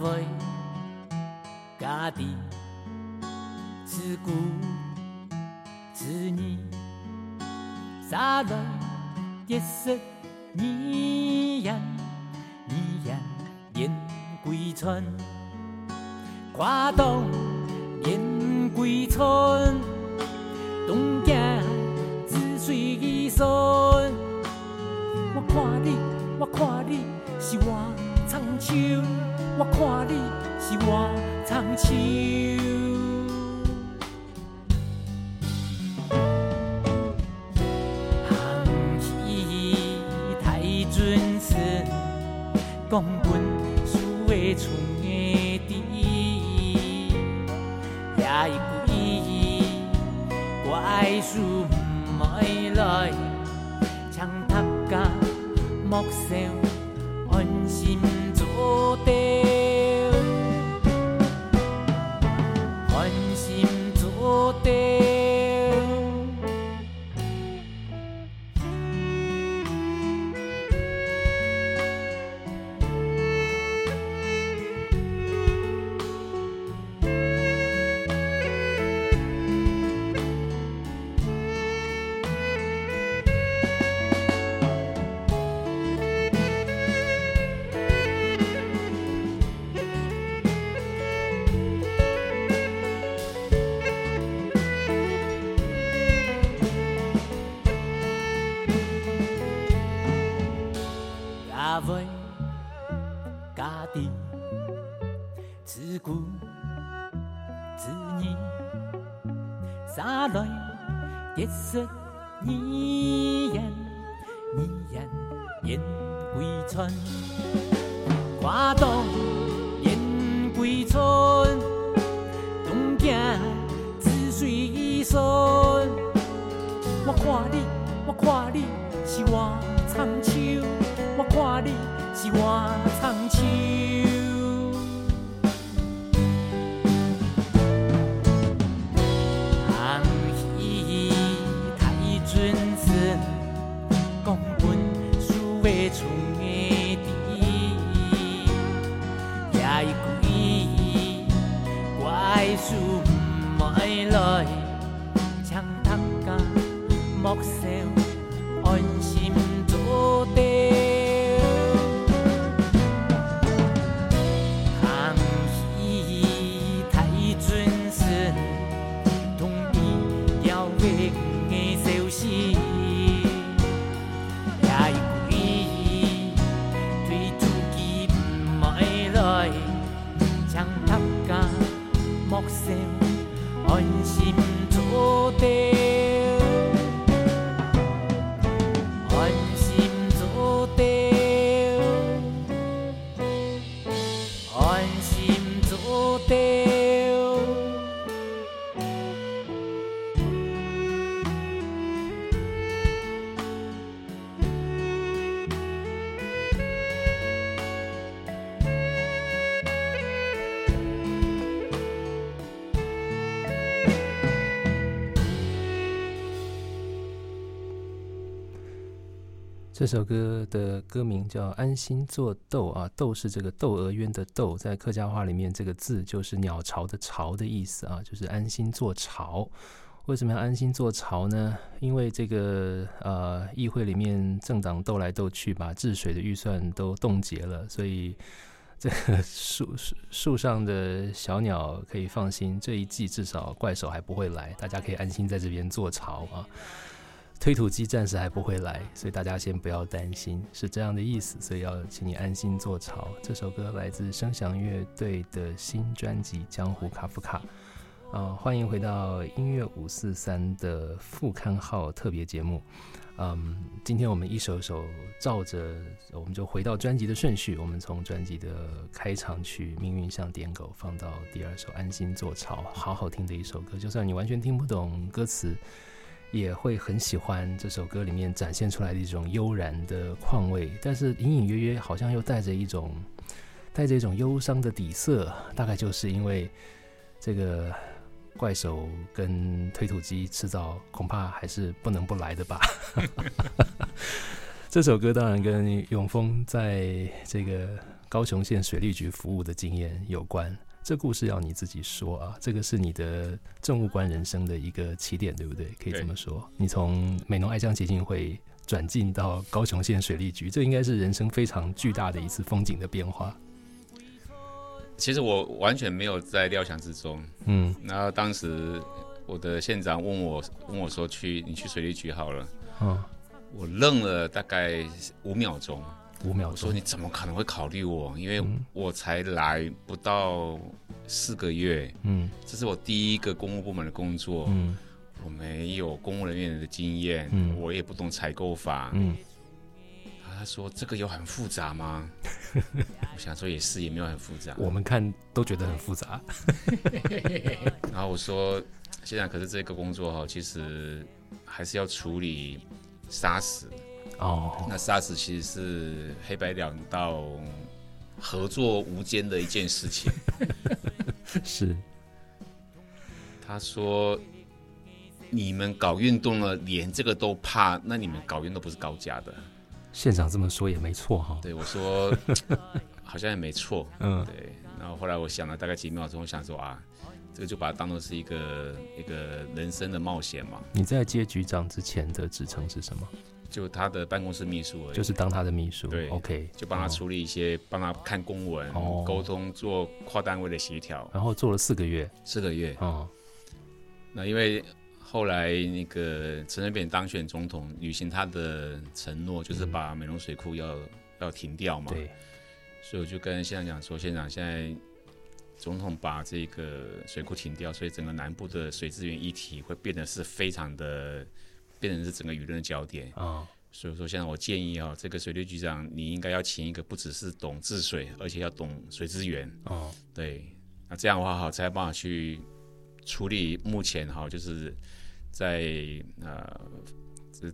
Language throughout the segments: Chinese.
家为家己自顾自己，洒落一色莫笑，安心做地，是我苍秋，我看你是我苍秋。行起太准时，讲本事的厝的地，也一句怪事没来。枪头甲木这首歌的歌名叫《安心做豆》啊，豆是这个窦娥冤的窦，在客家话里面这个字就是鸟巢的巢的意思啊，就是安心做巢。为什么要安心做巢呢？因为这个呃议会里面政党斗来斗去，把治水的预算都冻结了，所以这个树树树上的小鸟可以放心，这一季至少怪手还不会来，大家可以安心在这边做巢啊。推土机暂时还不会来，所以大家先不要担心，是这样的意思。所以要请你安心做巢。这首歌来自声响乐队的新专辑《江湖卡夫卡》。啊，欢迎回到音乐五四三的副刊号特别节目。嗯，今天我们一首首照着，我们就回到专辑的顺序。我们从专辑的开场曲《命运像点狗》放到第二首《安心做巢》，好好听的一首歌。就算你完全听不懂歌词。也会很喜欢这首歌里面展现出来的一种悠然的况味，但是隐隐约约好像又带着一种带着一种忧伤的底色，大概就是因为这个怪手跟推土机迟早恐怕还是不能不来的吧。这首歌当然跟永丰在这个高雄县水利局服务的经验有关。这故事要你自己说啊，这个是你的政务官人生的一个起点，对不对？可以这么说。你从美浓爱江基金会转进到高雄县水利局，这应该是人生非常巨大的一次风景的变化。其实我完全没有在料想之中，嗯。然后当时我的县长问我，问我说：“去，你去水利局好了。”嗯。我愣了大概五秒钟。五秒钟，说你怎么可能会考虑我？因为我才来不到四个月，嗯，这是我第一个公务部门的工作，嗯，我没有公务人员的经验，嗯，我也不懂采购法，嗯，他说这个有很复杂吗？我想说也是，也没有很复杂，我们看都觉得很复杂。然后我说，现在可是这个工作哈，其实还是要处理杀死。哦，那 SARS 其实是黑白两道合作无间的一件事情。是，他说你们搞运动了，连这个都怕，那你们搞运动不是高价的？县长这么说也没错哈。对，我说好像也没错。嗯，对。然后后来我想了大概几秒钟，我想说啊，这个就把它当做是一个一个人生的冒险嘛。你在接局长之前的职称是什么？就他的办公室秘书而已，就是当他的秘书。对，OK，就帮他处理一些，帮他看公文、沟通、做跨单位的协调。然后做了四个月，四个月。哦，那因为后来那个陈水扁当选总统，履行他的承诺，就是把美容水库要要停掉嘛。对。所以我就跟县长讲说，县长现在总统把这个水库停掉，所以整个南部的水资源议题会变得是非常的。变成是整个舆论的焦点啊，所以说现在我建议啊，这个水利局长你应该要请一个不只是懂治水，而且要懂水资源哦。对，那这样的话好才有办法去处理目前哈，就是在呃，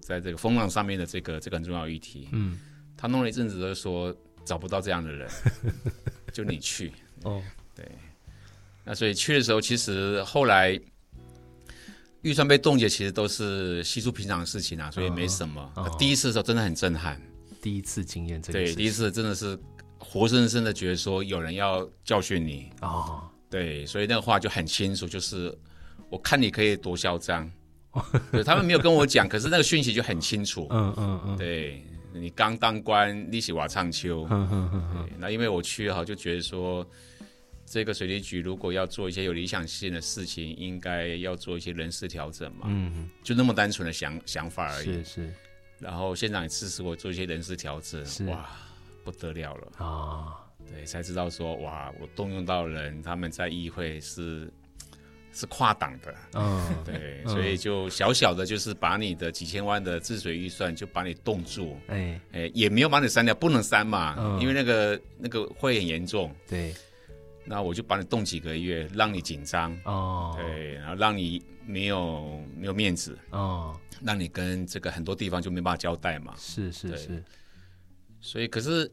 在这个风浪上面的这个这个很重要议题。嗯，他弄了一阵子都说找不到这样的人，就你去哦。对，那所以去的时候，其实后来。预算被冻结，其实都是稀疏平常的事情啊，所以没什么。第一次的时候真的很震撼，第一次经验这个。对，第一次真的是活生生的觉得说有人要教训你哦。对，所以那个话就很清楚，就是我看你可以多嚣张。对他们没有跟我讲，可是那个讯息就很清楚。嗯嗯嗯。对你刚当官，利息瓦唱秋。嗯嗯嗯。那因为我去哈，就觉得说。这个水利局如果要做一些有理想性的事情，应该要做一些人事调整嘛。嗯，就那么单纯的想想法而已。是是。然后县长也支持我做一些人事调整，哇，不得了了啊！对，才知道说哇，我动用到人，他们在议会是是跨党的。嗯，对，所以就小小的，就是把你的几千万的治水预算就把你冻住。哎哎，也没有把你删掉，不能删嘛，因为那个那个会很严重。对。那我就把你冻几个月，让你紧张哦，对，然后让你没有没有面子哦，让你跟这个很多地方就没办法交代嘛。是是是，所以可是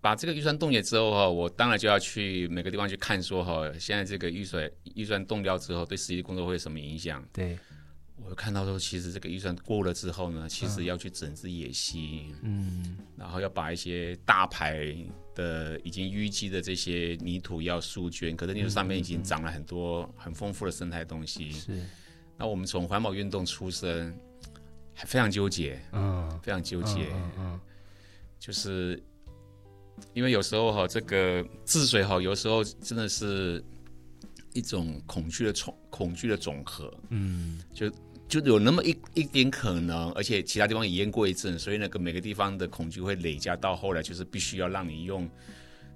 把这个预算冻结之后哈，我当然就要去每个地方去看说哈，现在这个预算预算冻掉之后，对实际工作会有什么影响？对。我看到说，其实这个预算过了之后呢，其实要去整治野溪，嗯，然后要把一些大牌的已经淤积的这些泥土要疏捐，可是泥土上面已经长了很多很丰富的生态东西。是，那我们从环保运动出身，还非常纠结，嗯，非常纠结，嗯，就是因为有时候哈，这个治水哈，有时候真的是一种恐惧的恐恐惧的总和，嗯，就。就有那么一一点可能，而且其他地方也验过一阵，所以那个每个地方的恐惧会累加到后来，就是必须要让你用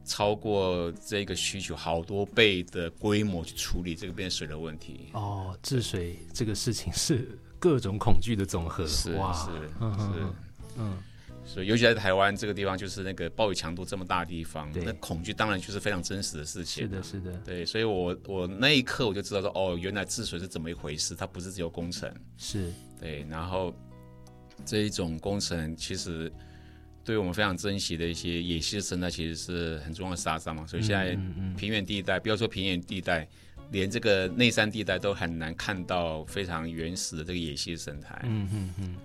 超过这个需求好多倍的规模去处理这个变水的问题。哦，治水这个事情是各种恐惧的总和，是是是，嗯。所以，尤其在台湾这个地方，就是那个暴雨强度这么大的地方，那恐惧当然就是非常真实的事情。是的，是的。对，所以我我那一刻我就知道说，哦，原来治水是怎么一回事，它不是只有工程。是。对，然后这一种工程其实对我们非常珍惜的一些野溪生态，其实是很重要的杀伤嘛。所以现在平原地带，不要说平原地带，连这个内山地带都很难看到非常原始的这个野溪生态。嗯嗯嗯。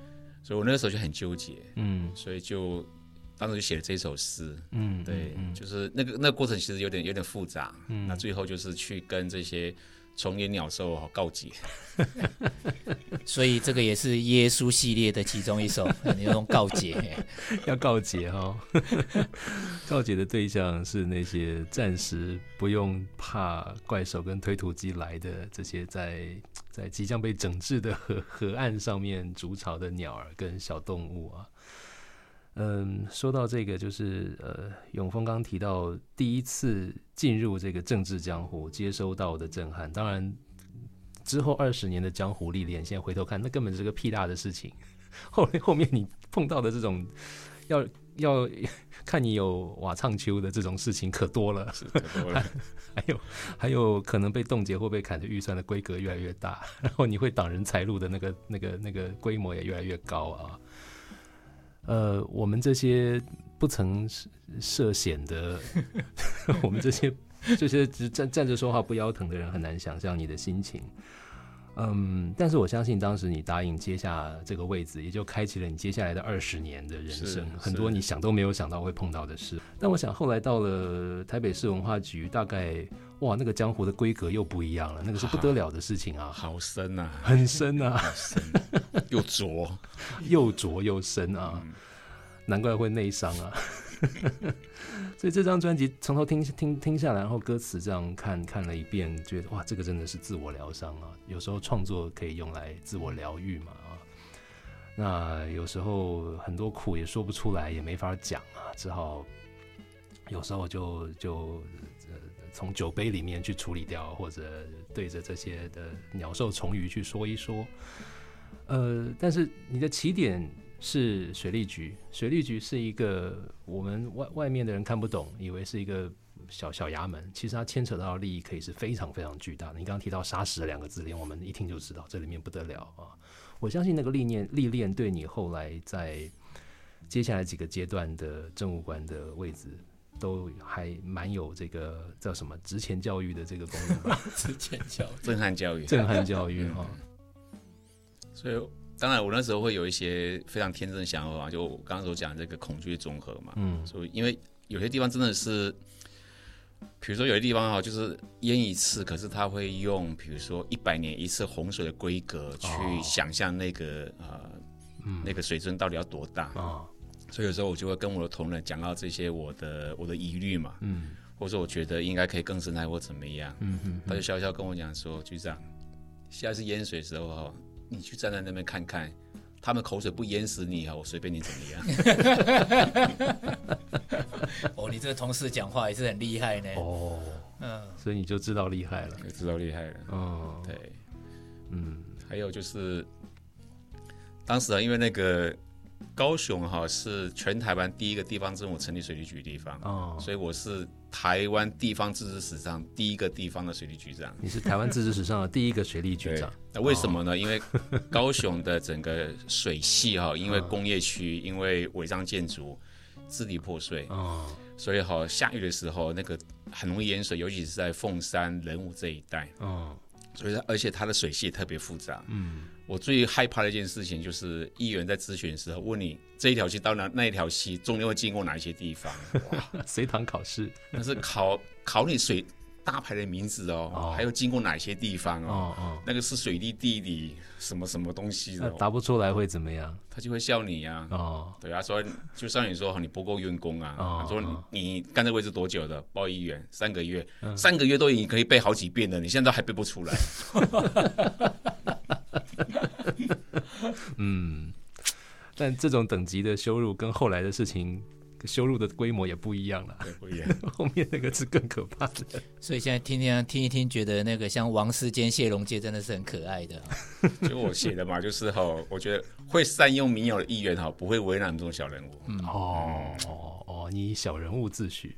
所以我那个时候就很纠结，嗯，所以就当时就写了这首诗。嗯，对，嗯就是那个那个过程其实有点有点复杂。嗯，那最后就是去跟这些虫鸣鸟兽哦告解。所以这个也是耶稣系列的其中一首，你那种告解。要告解哈、告解的对象是那些暂时不用怕怪兽跟推土机来的这些在在即将被整治的河 河岸上面筑巢的鸟儿跟小动物啊。嗯，说到这个，就是呃，永峰刚提到第一次进入这个政治江湖，接收到的震撼。当然，之后二十年的江湖历练，现在回头看，那根本是个屁大的事情。后后面你碰到的这种要要 看你有瓦唱秋的这种事情可多了，还有还有可能被冻结或被砍的预算的规格越来越大，然后你会挡人财路的那个那个那个规模也越来越高啊。呃，我们这些不曾涉涉险的，我们这些这些只站站着说话不腰疼的人，很难想象你的心情。嗯，但是我相信当时你答应接下这个位置，也就开启了你接下来的二十年的人生，很多你想都没有想到会碰到的事。但我想后来到了台北市文化局，大概哇，那个江湖的规格又不一样了，那个是不得了的事情啊，好深呐、啊，很深啊，又浊。又浊又深啊，难怪会内伤啊。所以这张专辑从头听听听下来，然后歌词这样看看了一遍，觉得哇，这个真的是自我疗伤啊。有时候创作可以用来自我疗愈嘛啊。那有时候很多苦也说不出来，也没法讲啊，只好有时候就就呃从酒杯里面去处理掉，或者对着这些的鸟兽虫鱼去说一说。呃，但是你的起点是水利局，水利局是一个我们外外面的人看不懂，以为是一个小小衙门，其实它牵扯到的利益可以是非常非常巨大的。你刚刚提到“沙石”两个字，连我们一听就知道这里面不得了啊！我相信那个历练历练对你后来在接下来几个阶段的政务官的位置。都还蛮有这个叫什么职前教育的这个功能吧，职前教育震撼教育，震撼教育哈、所以当然我那时候会有一些非常天真的想法，就我刚刚所讲这个恐惧综合嘛，嗯。所以因为有些地方真的是，比如说有些地方哈，就是淹一次，可是他会用比如说一百年一次洪水的规格去哦想象那个、呃那个水深到底要多大，啊，所以有时候我就会跟我的同仁讲到这些我的我的疑虑嘛，嗯。或者说我觉得应该可以更生态或怎么样，嗯嗯。他就笑笑跟我讲说，局长，下次淹水的时候哈，你去站在那边看看，他们口水不淹死你啊，我随便你怎么样。哦，你这个同事讲话也是很厉害呢。哦，嗯，所以你就知道厉害了。就知道厉害了。哦，对，嗯还有就是，当时啊，因为那个高雄哈是全台湾第一个地方政府成立水利局的地方，哦，所以我是台湾地方自治史上第一个地方的水利局长。你是台湾自治史上的第一个水利局对长。，那为什么呢？因为高雄的整个水系哈，因为工业区，因为违章建筑，支离破碎，哦，所以哈下雨的时候那个很容易淹水，尤其是在凤山、仁武这一带。哦，所以它而且它的水系特别复杂。嗯，我最害怕的一件事情就是议员在咨询的时候问你这一条溪到哪那一条溪中间会经过哪一些地方，随堂考试。那是考考你水大牌的名字哦，哦还有经过哪些地方哦。哦哦，那个是水利地理什么什么东西的哦、答不出来会怎么样？他就会笑你呀、哦，对啊，说就像你说你不够用功啊，说哦你你干这位置多久的？报议员三个月，嗯三个月都已经可以背好几遍了，你现在都还背不出来。嗯，但这种等级的羞辱跟后来的事情羞辱的规模也不一样了。对，不一样。后面那个是更可怕的。所以现在听听听一听，觉得那个像王世坚、谢龙介真的是很可爱的。就我写的嘛，就是哈，我觉得会善用民有的意愿哈，不会为难这种小人物。哦哦哦，你以小人物自诩。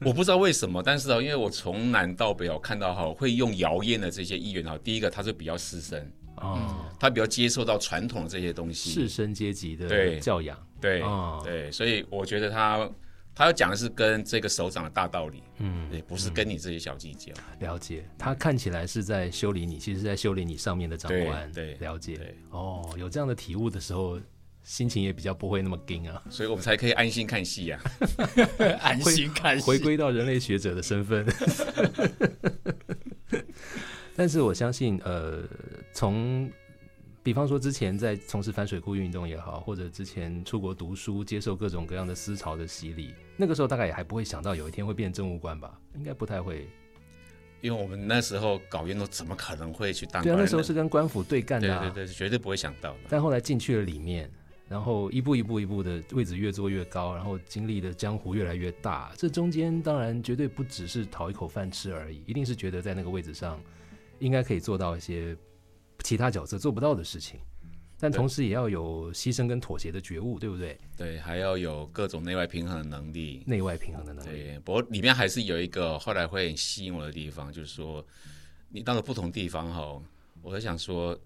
我不知道为什么，但是啊，因为我从南到北哦看到哈，会用谣言的这些议员哈，第一个他是比较师生，哦，他比较接受到传统的这些东西，士绅阶级的对教养。对、哦对，所以我觉得他他要讲的是跟这个首长的大道理，嗯，对，不是跟你这些小计较。了解。他看起来是在修理你，其实是在修理你上面的长官。对对了解。对哦，有这样的体悟的时候，心情也比较不会那么惊啊，所以我们才可以安心看戏啊。安心看戏回归到人类学者的身份。但是我相信，呃，从比方说之前在从事反水库运动也好，或者之前出国读书，接受各种各样的思潮的洗礼，那个时候大概也还不会想到有一天会变政务官吧？应该不太会。因为我们那时候搞运动，怎么可能会去当对啊，那时候是跟官府对干的、啊，对对对，绝对不会想到的。但后来进去了里面，然后一步一步一步的位置越做越高，然后经历的江湖越来越大。这中间当然绝对不只是讨一口饭吃而已，一定是觉得在那个位置上应该可以做到一些其他角色做不到的事情，但同时也要有牺牲跟妥协的觉悟，对不对？对，还要有各种内外平衡的能力。内外平衡的能力。对，不过里面还是有一个后来会吸引我的地方，就是说，你到了不同地方哈，我在想说，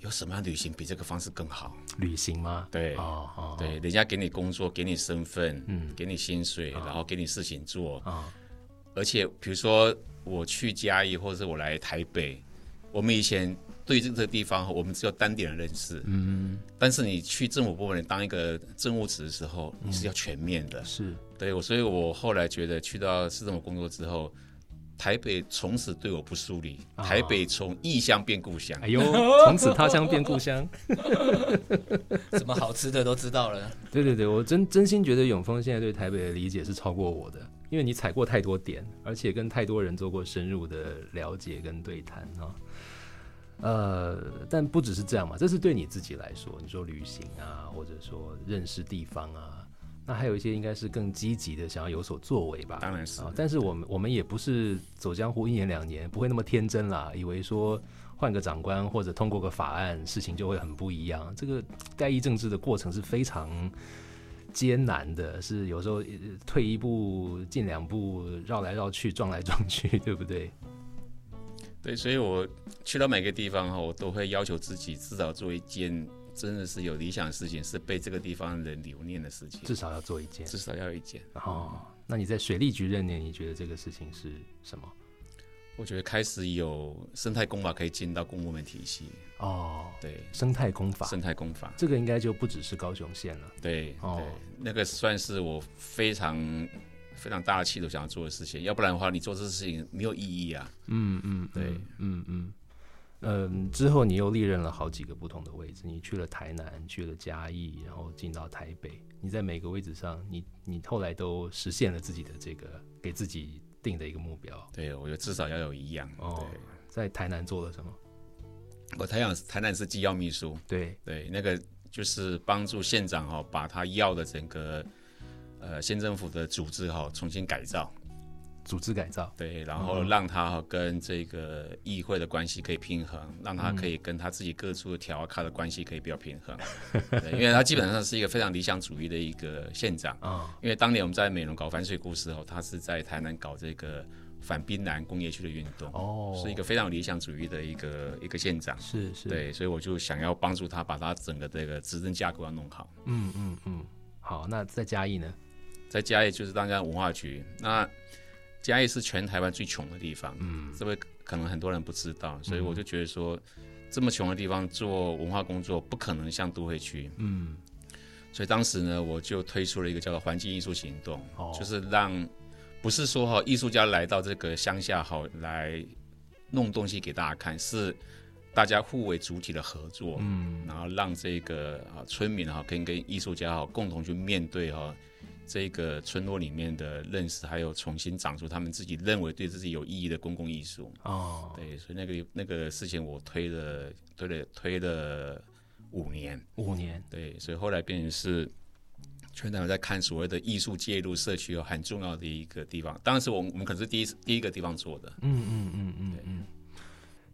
有什么样旅行比这个方式更好？旅行吗？对哦哦，对，人家给你工作，给你身份，嗯给你薪水，然后给你事情做，啊，而且比如说我去嘉义，或者是我来台北，我们以前对这个地方，我们只有单点的认识，嗯，但是你去政府部门当一个政务职的时候，你是要全面的。是对我，所以我后来觉得去到市政府工作之后，台北从此对我不疏离，啊台北从异乡变故乡。哎呦，从此他乡变故乡。什么好吃的都知道了。对对对，我真真心觉得永丰现在对台北的理解是超过我的，因为你踩过太多点，而且跟太多人做过深入的了解跟对谈啊。呃，但不只是这样嘛，这是对你自己来说，你说旅行啊，或者说认识地方啊，那还有一些应该是更积极的，想要有所作为吧。当然是啊，但是我们我们也不是走江湖一年两年，不会那么天真啦，以为说换个长官或者通过个法案，事情就会很不一样。这个代议政治的过程是非常艰难的，是有时候呃退一步进两步，绕来绕去，撞来撞去，对不对？对，所以我去到每个地方哈，我都会要求自己至少做一件真的是有理想的事情，是被这个地方人留念的事情，至少要做一件。至少要有一件。哦，那你在水利局任内，你觉得这个事情是什么？我觉得开始有生态工法可以进到公部门体系，哦，对，生态工法，生态工法，这个应该就不只是高雄县了。对哦。对，那个算是我非常非常大的企图想要做的事情，要不然的话，你做这事情没有意义啊。嗯嗯，对。嗯嗯。嗯，嗯，之后你又历任了好几个不同的位置，你去了台南，去了嘉义，然后进到台北。你在每个位置上，你你后来都实现了自己的这个给自己定的一个目标。对，我觉得至少要有一样。哦，在台南做了什么？对，我台南台南是机要秘书，对，对，那个就是帮助县长哈、把他要的整个呃县政府的组织哈、重新改造，组织改造。对，然后让他哈、跟这个议会的关系可以平衡，让他可以跟他自己各处的条卡的关系可以比较平衡，对，因为他基本上是一个非常理想主义的一个县长。啊、因为当年我们在美浓搞反水库时候，他是在台南搞这个反滨南工业区的运动，哦，是一个非常理想主义的一个一个县长。是是，，对，所以我就想要帮助他把他整个这个执政架构要弄好。嗯嗯嗯。好，那在嘉义呢？在嘉义就是当家文化局，那嘉义是全台湾最穷的地方，嗯。这位可能很多人不知道，所以我就觉得说，这么穷的地方做文化工作不可能像都会区，嗯，所以当时呢，我就推出了一个叫做环境艺术行动，哦。就是让不是说哈艺术家来到这个乡下好来弄东西给大家看，是大家互为主体的合作，嗯。然后让这个啊村民哈可以跟艺术家哈共同去面对哈这个村落里面的认识，还有重新长出他们自己认为对自己有意义的公共艺术。哦，对，所以那个那个事情我推了推了推了五年，五年，对，所以后来变成是全台湾在看所谓的艺术介入社区有很重要的一个地方。当时我们我们可是第一次第一个地方做的，嗯嗯嗯嗯嗯。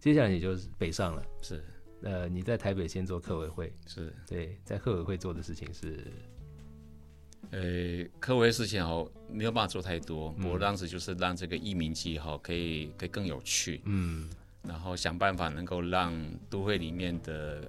接下来你就是北上了。是呃，你在台北先做客委会，是。对，在客委会做的事情是，呃，科委事情哦，没有办法做太多。不过当时就是让这个艺名季哈，可以可以更有趣，嗯然后想办法能够让都会里面的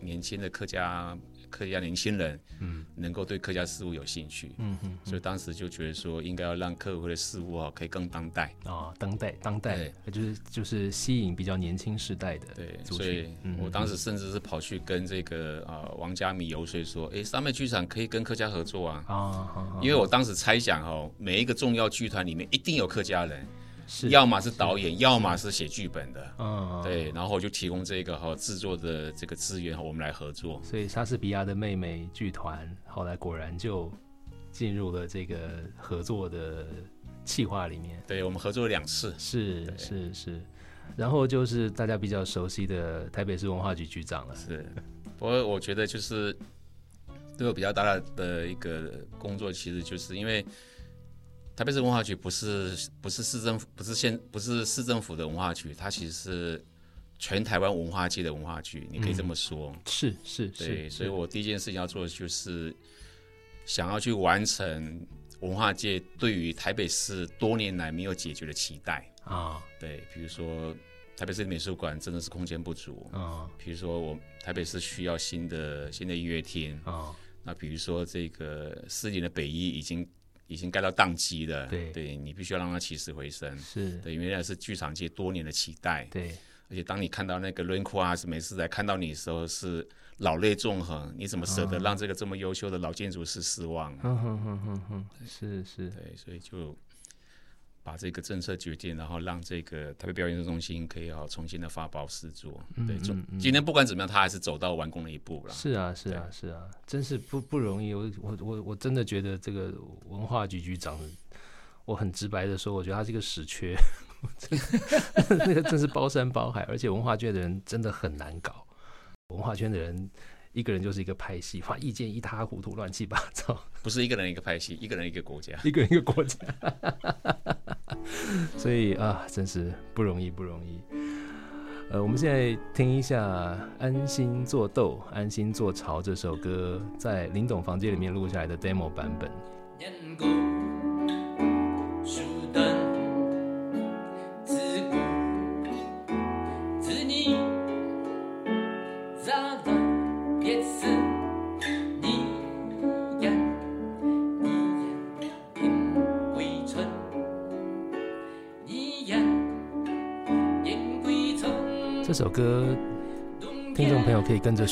年轻的客家客家年轻人嗯。能够对客家事物有兴趣，嗯哼所以当时就觉得说应该要让客户的事物啊可以更当代。哦，当代当代，就是就是吸引比较年轻时代的对，所以我当时甚至是跑去跟这个呃王家米游说说，诶，三妹剧场可以跟客家合作啊，啊，因为我当时猜想哦，每一个重要剧团里面一定有客家人，是要么是导演，要么是写剧本的。嗯，对，然后我就提供这个和制作的这个资源，我们来合作。所以莎士比亚的妹妹剧团后来果然就进入了这个合作的企划里面。对，我们合作了两次。是是是，然后就是大家比较熟悉的台北市文化局局长了。是，不过我觉得就是对我比较大的一个工作，其实就是因为台北市文化局不是不是市政府，不是县不是市政府的文化局，它其实是全台湾文化界的文化局，你可以这么说。是是对，是，所以我第一件事情要做的就是想要去完成文化界对于台北市多年来没有解决的期待。啊对，比如说台北市美术馆真的是空间不足，啊比如说我台北市需要新的新的音乐厅，啊，那比如说这个四年的北一已经已经盖到宕机了，对。你必须要让它起死回生。是，对，因为那是剧场界多年的期待，对。而且当你看到那个 r a i n c o a s 每次来看到你的时候是老泪纵横，你怎么舍得让这个这么优秀的老建筑师失望？嗯哼哼哼哼，是是，对，所以就把这个政策决定，然后让这个台北表演中心可以好重新的发包试做。对，总今天不管怎么样，他还是走到完工的一步了。是啊，是啊，是啊，真是不不容易。我我我我真的觉得这个文化局局长，我很直白的说，我觉得他是一个死缺，那个真是包山包海，而且文化圈的人真的很难搞。文化圈的人一个人就是一个拍戏，哇，意见一塌糊涂，乱七八糟，不是一个人一个拍戏，一个人一个国家。一个人一个国家，所以啊，真是不容易，不容易。呃，我们现在听一下《安心做豆，安心做巢》这首歌，在林董房间里面录下来的 demo 版本。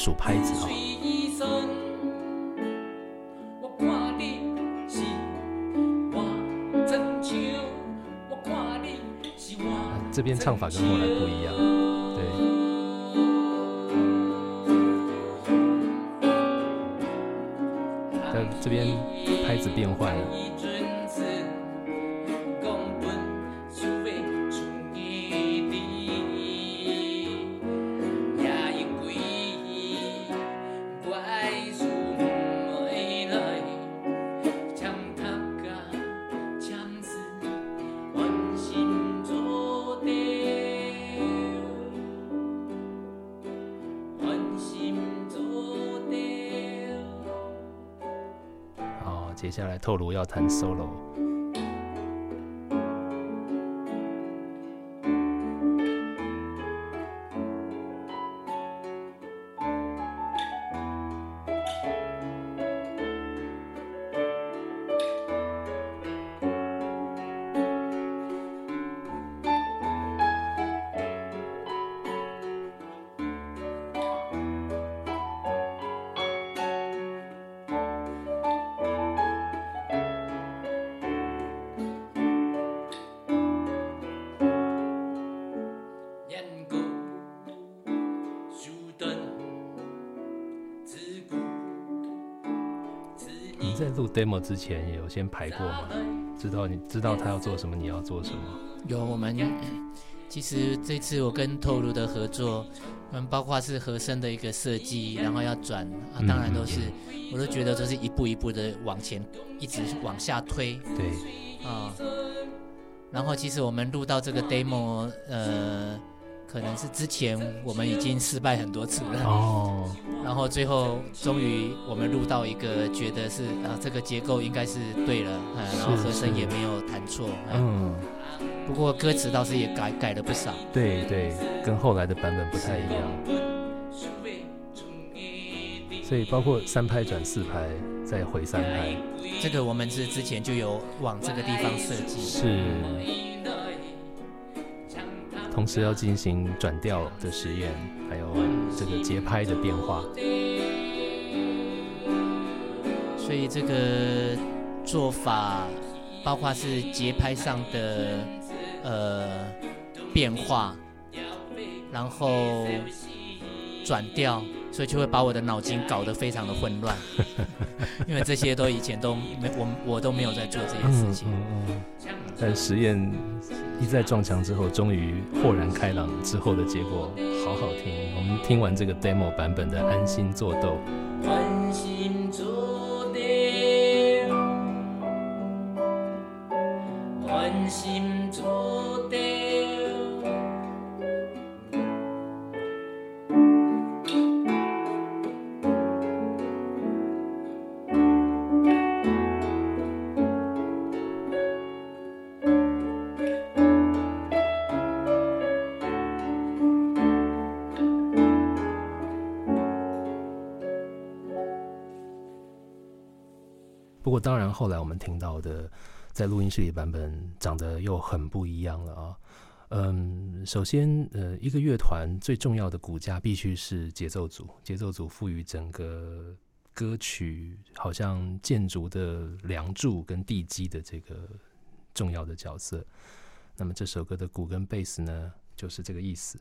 数拍子啊、我看你是我曾像，我看你是我这边唱法跟后来不一样，接下来透露要弹 solo。Demo 之前也有先排过吗？知道你知道他要做什么，你要做什么？有我们其实这次我跟透露的合作，嗯，包括是和声的一个设计，然后要转啊，当然都是，我都觉得都是一步一步的往前，一直往下推对，啊。然后其实我们录到这个 demo，呃，可能是之前我们已经失败很多次了，哦，然后最后终于我们录到一个觉得是啊，这个结构应该是对了，啊，然后和声也没有弹错，啊嗯，不过歌词倒是也改改了不少。对对，跟后来的版本不太一样。所以包括三拍转四拍，再回三拍，这个我们是之前就有往这个地方设计。是。同时要进行转调的实验，还有这个节拍的变化。所以这个做法，包括是节拍上的呃变化，然后转调，所以就会把我的脑筋搞得非常的混乱，因为这些都以前都没我我都没有在做这些事情。但实验一再撞墙之后，终于豁然开朗之后的结果，好好听。我们听完这个 demo 版本的《安心做豆》。安心做豆，安心做后来我们听到的，在录音室里版本长得又很不一样了啊。嗯，首先，呃，一个乐团最重要的骨架必须是节奏组，节奏组赋予整个歌曲好像建筑的梁柱跟地基的这个重要的角色。那么这首歌的鼓跟贝斯呢，就是这个意思。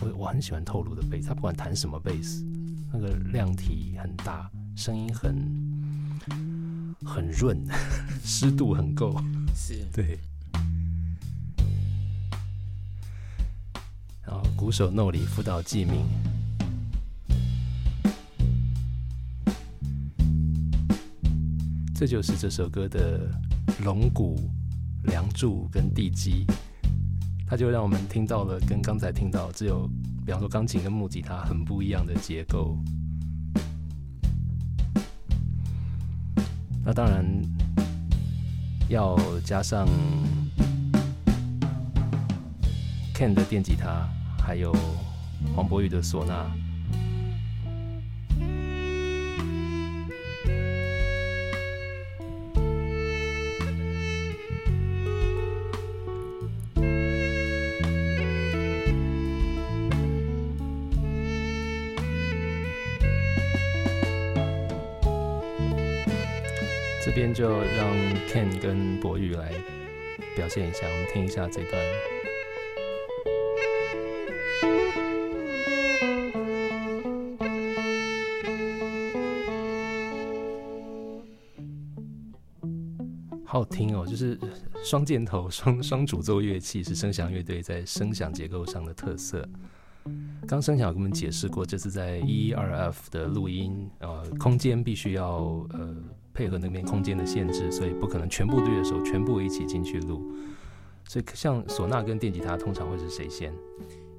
我我很喜欢透露的贝斯，他不管弹什么贝斯。那个量体很大，声音很很润，湿度很够，是对。然后鼓手诺里辅导记名，这就是这首歌的龙骨、梁柱跟地基，它就让我们听到了跟刚才听到只有。比方说，钢琴跟木吉他很不一样的结构。那当然要加上 Ken 的电吉他，还有黄博宇的唢呐。就让 Ken 跟博宇来表现一下，我们听一下这段。好听哦，就是双箭头、双双主奏乐器是声响乐队在声响结构上的特色。刚声响跟我们解释过，这是在 E 二 F 的录音，呃，空间必须要呃。配合那边空间的限制，所以不可能全部对的时候全部一起进去录。所以像唢呐跟电吉他通常会是谁先？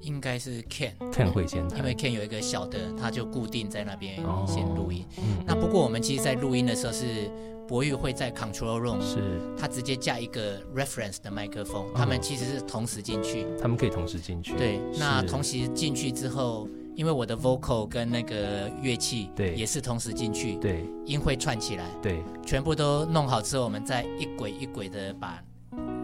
应该是 Ken，Ken 会先，因为 Ken 有一个小的，他就固定在那边先录音。嗯那不过我们其实，在录音的时候是博玉会在 Control Room，是他直接架一个 Reference 的麦克风，他们其实是同时进去，他们可以同时进去。对，那同时进去之后。因为我的 vocal 跟那个乐器对也是同时进去，对音会串起来，对全部都弄好之后，我们再一轨一轨的把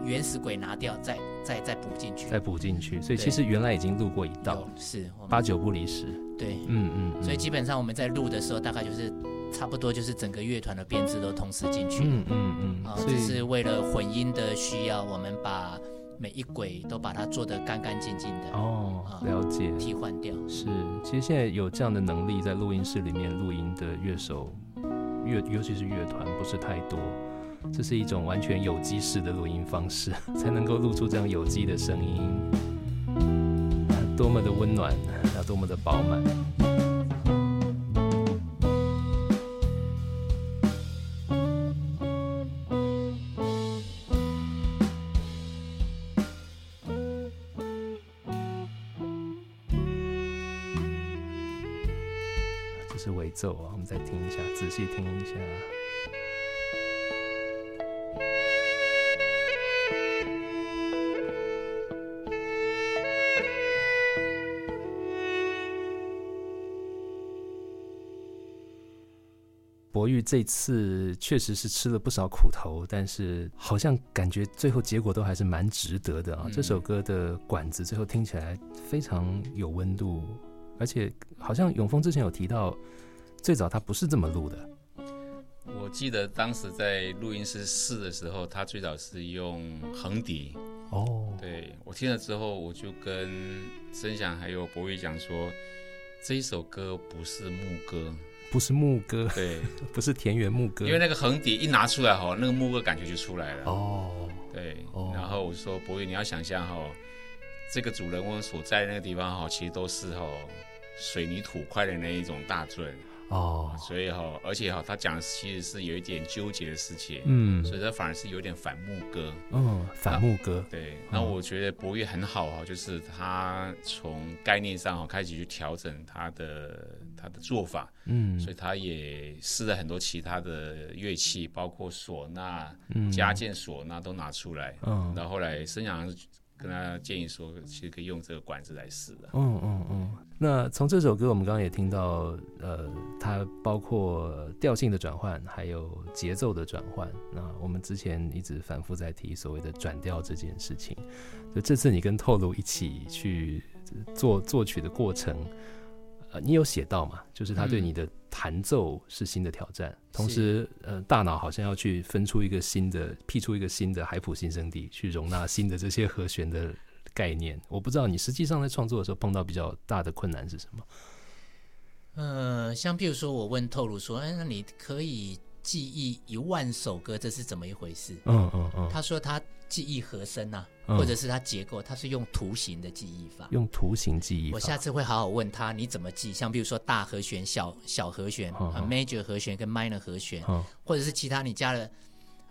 原始轨拿掉，再再再补进去，再补进去。所以其实原来已经录过一道，是八九不离十。对，嗯嗯。所以基本上我们在录的时候，大概就是差不多就是整个乐团的编制都同时进去，嗯嗯嗯。啊，这是为了混音的需要，我们把。每一轨都把它做得干干净净的哦，了解，替换掉是。其实现在有这样的能力，在录音室里面录音的乐手，乐尤其是乐团不是太多。这是一种完全有机式的录音方式，才能够录出这样有机的声音，多么的温暖，要多么的饱满。走啊我们再听一下仔细听一下。博玉这次确实是吃了不少苦头但是好像感觉最后结果都还是蛮值得的啊。这首歌的管子最后听起来非常有温度而且好像永峰之前有提到最早他不是这么录的。我记得当时在录音室试的时候，他最早是用横笛。哦，对我听了之后，我就跟申祥还有博宇讲说，这一首歌不是牧歌，不是牧歌，对，不是田园牧歌，因为那个横笛一拿出来哈，那个牧歌感觉就出来了。哦，对哦，然后我就说博宇，你要想象哈，这个主人翁所在的那个地方哈，其实都是哈水泥土块的那一种大圳，哦，所以哈，而且哈，他讲的其实是有一点纠结的事情，嗯。所以他反而是有点反牧歌。嗯，反牧歌，对，然后我觉得博越很好哈，就是他从概念上哈开始去调整他的他的做法，嗯。所以他也试了很多其他的乐器，包括唢呐、嗯。加键唢呐都拿出来。嗯。然后后来申阳跟他建议说，其实可以用这个管子来试的。嗯嗯嗯。那从这首歌，我们刚刚也听到，呃，它包括调性的转换，还有节奏的转换。那我们之前一直反复在提所谓的转调这件事情。就这次你跟透露一起去做作曲的过程，呃，你有写到嘛？就是他对嗯你的弹奏是新的挑战，同时，呃，大脑好像要去分出一个新的，辟出一个新的海普新生地，去容纳新的这些和弦的概念。我不知道你实际上在创作的时候碰到比较大的困难是什么？呃，像譬如说，我问透露说，哎，那你可以记忆一万首歌，这是怎么一回事？嗯嗯嗯，他说他记忆和声啊，嗯或者是他结构，他是用图形的记忆法。用图形记忆法。我下次会好好问他你怎么记，像比如说大和弦、小小和弦、major 和弦跟 minor 和弦，嗯或者是其他你加了，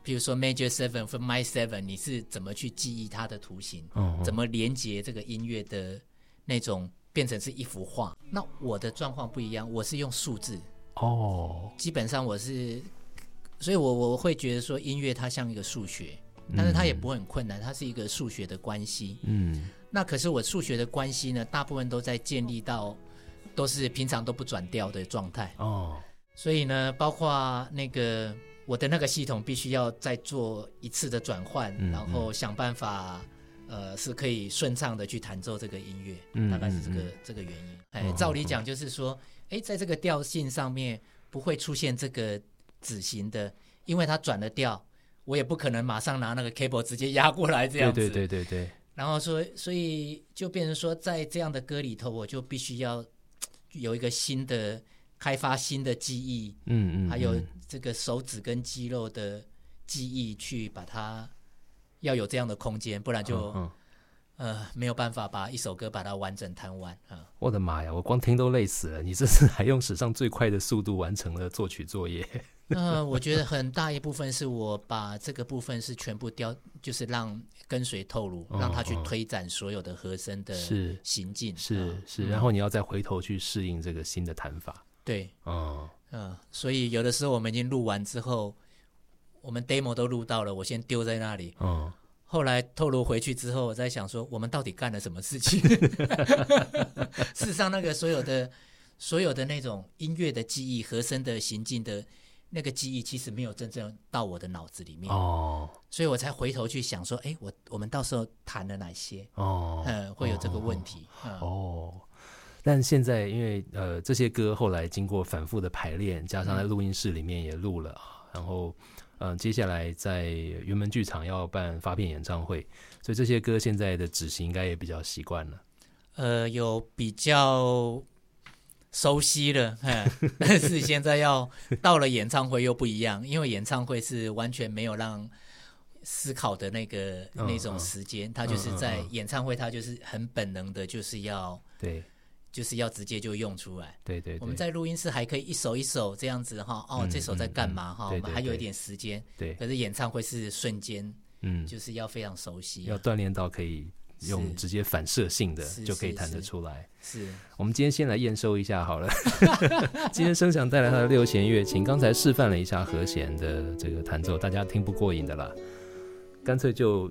比如说 major seven 或 my seven，你是怎么去记忆它的图形？嗯怎么连接这个音乐的那种变成是一幅画？那我的状况不一样，我是用数字，哦，基本上我是，所以我我会觉得说音乐它像一个数学，但是它也不会很困难，它是一个数学的关系。嗯那可是我数学的关系呢，大部分都在建立到都是平常都不转调的状态，哦所以呢，包括那个我的那个系统必须要再做一次的转换，嗯然后想办法。呃，是可以顺畅的去弹奏这个音乐，嗯大概是这个、这个原因。哎嗯，照理讲就是说，哎，在这个调性上面不会出现这个子型的，因为它转了调，我也不可能马上拿那个 cable 直接压过来这样子。对对对对对，然后说，所以就变成说，在这样的歌里头，我就必须要有一个新的开发新的记忆，嗯嗯，还有嗯这个手指跟肌肉的记忆，去把它要有这样的空间，不然就、嗯嗯呃没有办法把一首歌把它完整弹完啊。我的妈呀，我光听都累死了。你这次还用史上最快的速度完成了作曲作业。那 我觉得很大一部分是我把这个部分是全部雕，就是让跟随透露，嗯让他去嗯推展所有的和声的是行进。是啊是，然后你要再回头去适应这个新的弹法。对，嗯嗯，所以有的时候我们已经录完之后，我们 demo 都录到了，我先丢在那里。嗯，后来透露回去之后，我在想说，我们到底干了什么事情？事实上，那个所有的所有的那种音乐的记忆、和声的行进的那个记忆，其实没有真正到我的脑子里面，哦所以我才回头去想说，哎，我我们到时候谈了哪些？哦嗯，会有这个问题。嗯，哦。但现在因为呃这些歌后来经过反复的排练，加上在录音室里面也录了，然后嗯、呃接下来在云门剧场要办发片演唱会，所以这些歌现在的执行应该也比较习惯了。呃，有比较熟悉了，嗯，但是现在要到了演唱会又不一样，因为演唱会是完全没有让思考的那个、嗯那种嗯时间，他就是在演唱会，他就是很本能的，就是要对就是要直接就用出来。对对对，我们在录音室还可以一首一首这样子哈，哦，嗯这首在干嘛哈？我们还有一点时间，对可是演唱会是瞬间，嗯就是要非常熟悉啊、要锻炼到可以用直接反射性的就可以弹得出来。是我们今天先来验收一下好了。今天声响带来他的六弦乐琴，刚才示范了一下和弦的这个弹奏，大家听不过瘾的啦，干脆就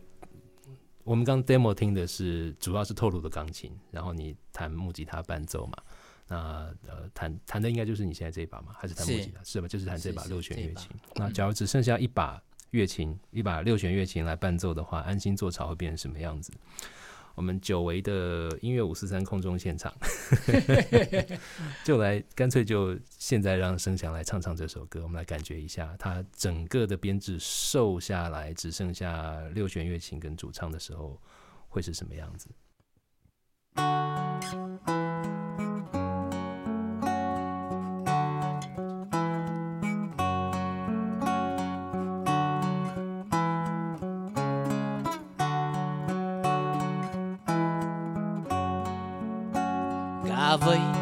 我们刚 demo 听的是主要是透露的钢琴，然后你弹木吉他伴奏嘛。那呃，弹弹的应该就是你现在这一把嘛？还是弹木吉他？是吧？就是弹这把六弦乐琴。那假如只剩下一把乐琴，一把六弦乐琴来伴奏的话，安心做潮会变成什么样子？我们久违的音乐五四三空中现场，就来干脆就现在让声响来唱唱这首歌，我们来感觉一下它整个的编制瘦下来，只剩下六弦乐琴跟主唱的时候会是什么样子。家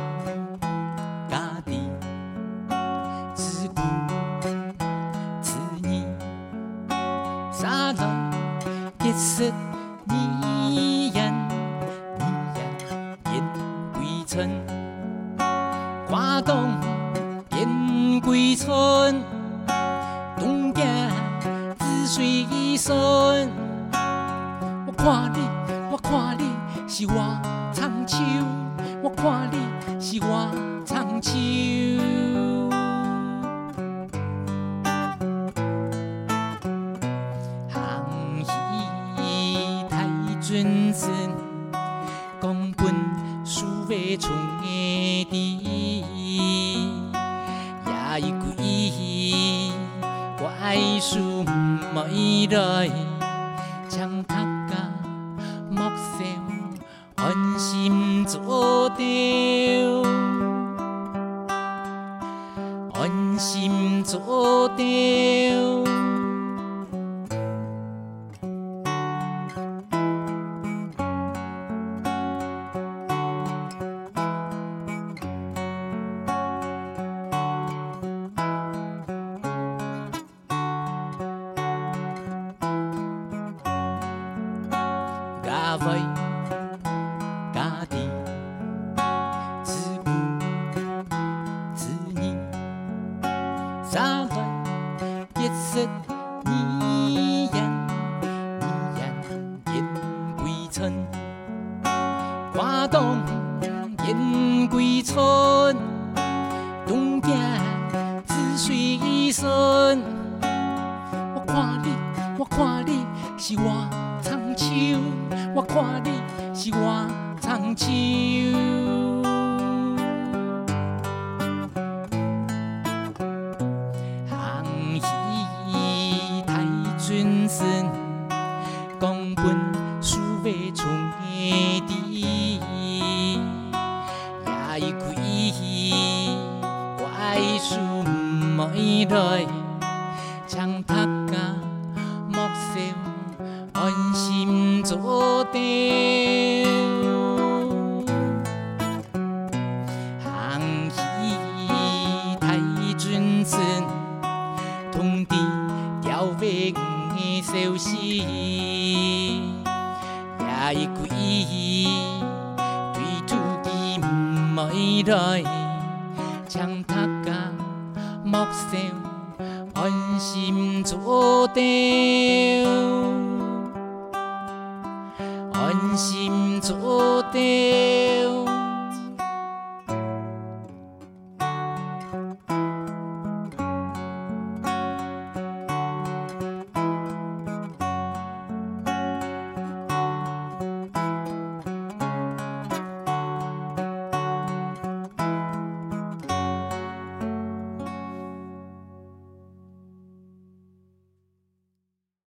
安心做掉，未从的地，也一句怪书没来。将他家木笑，安心做掉。没来，将他家木秀。安心做掉，安心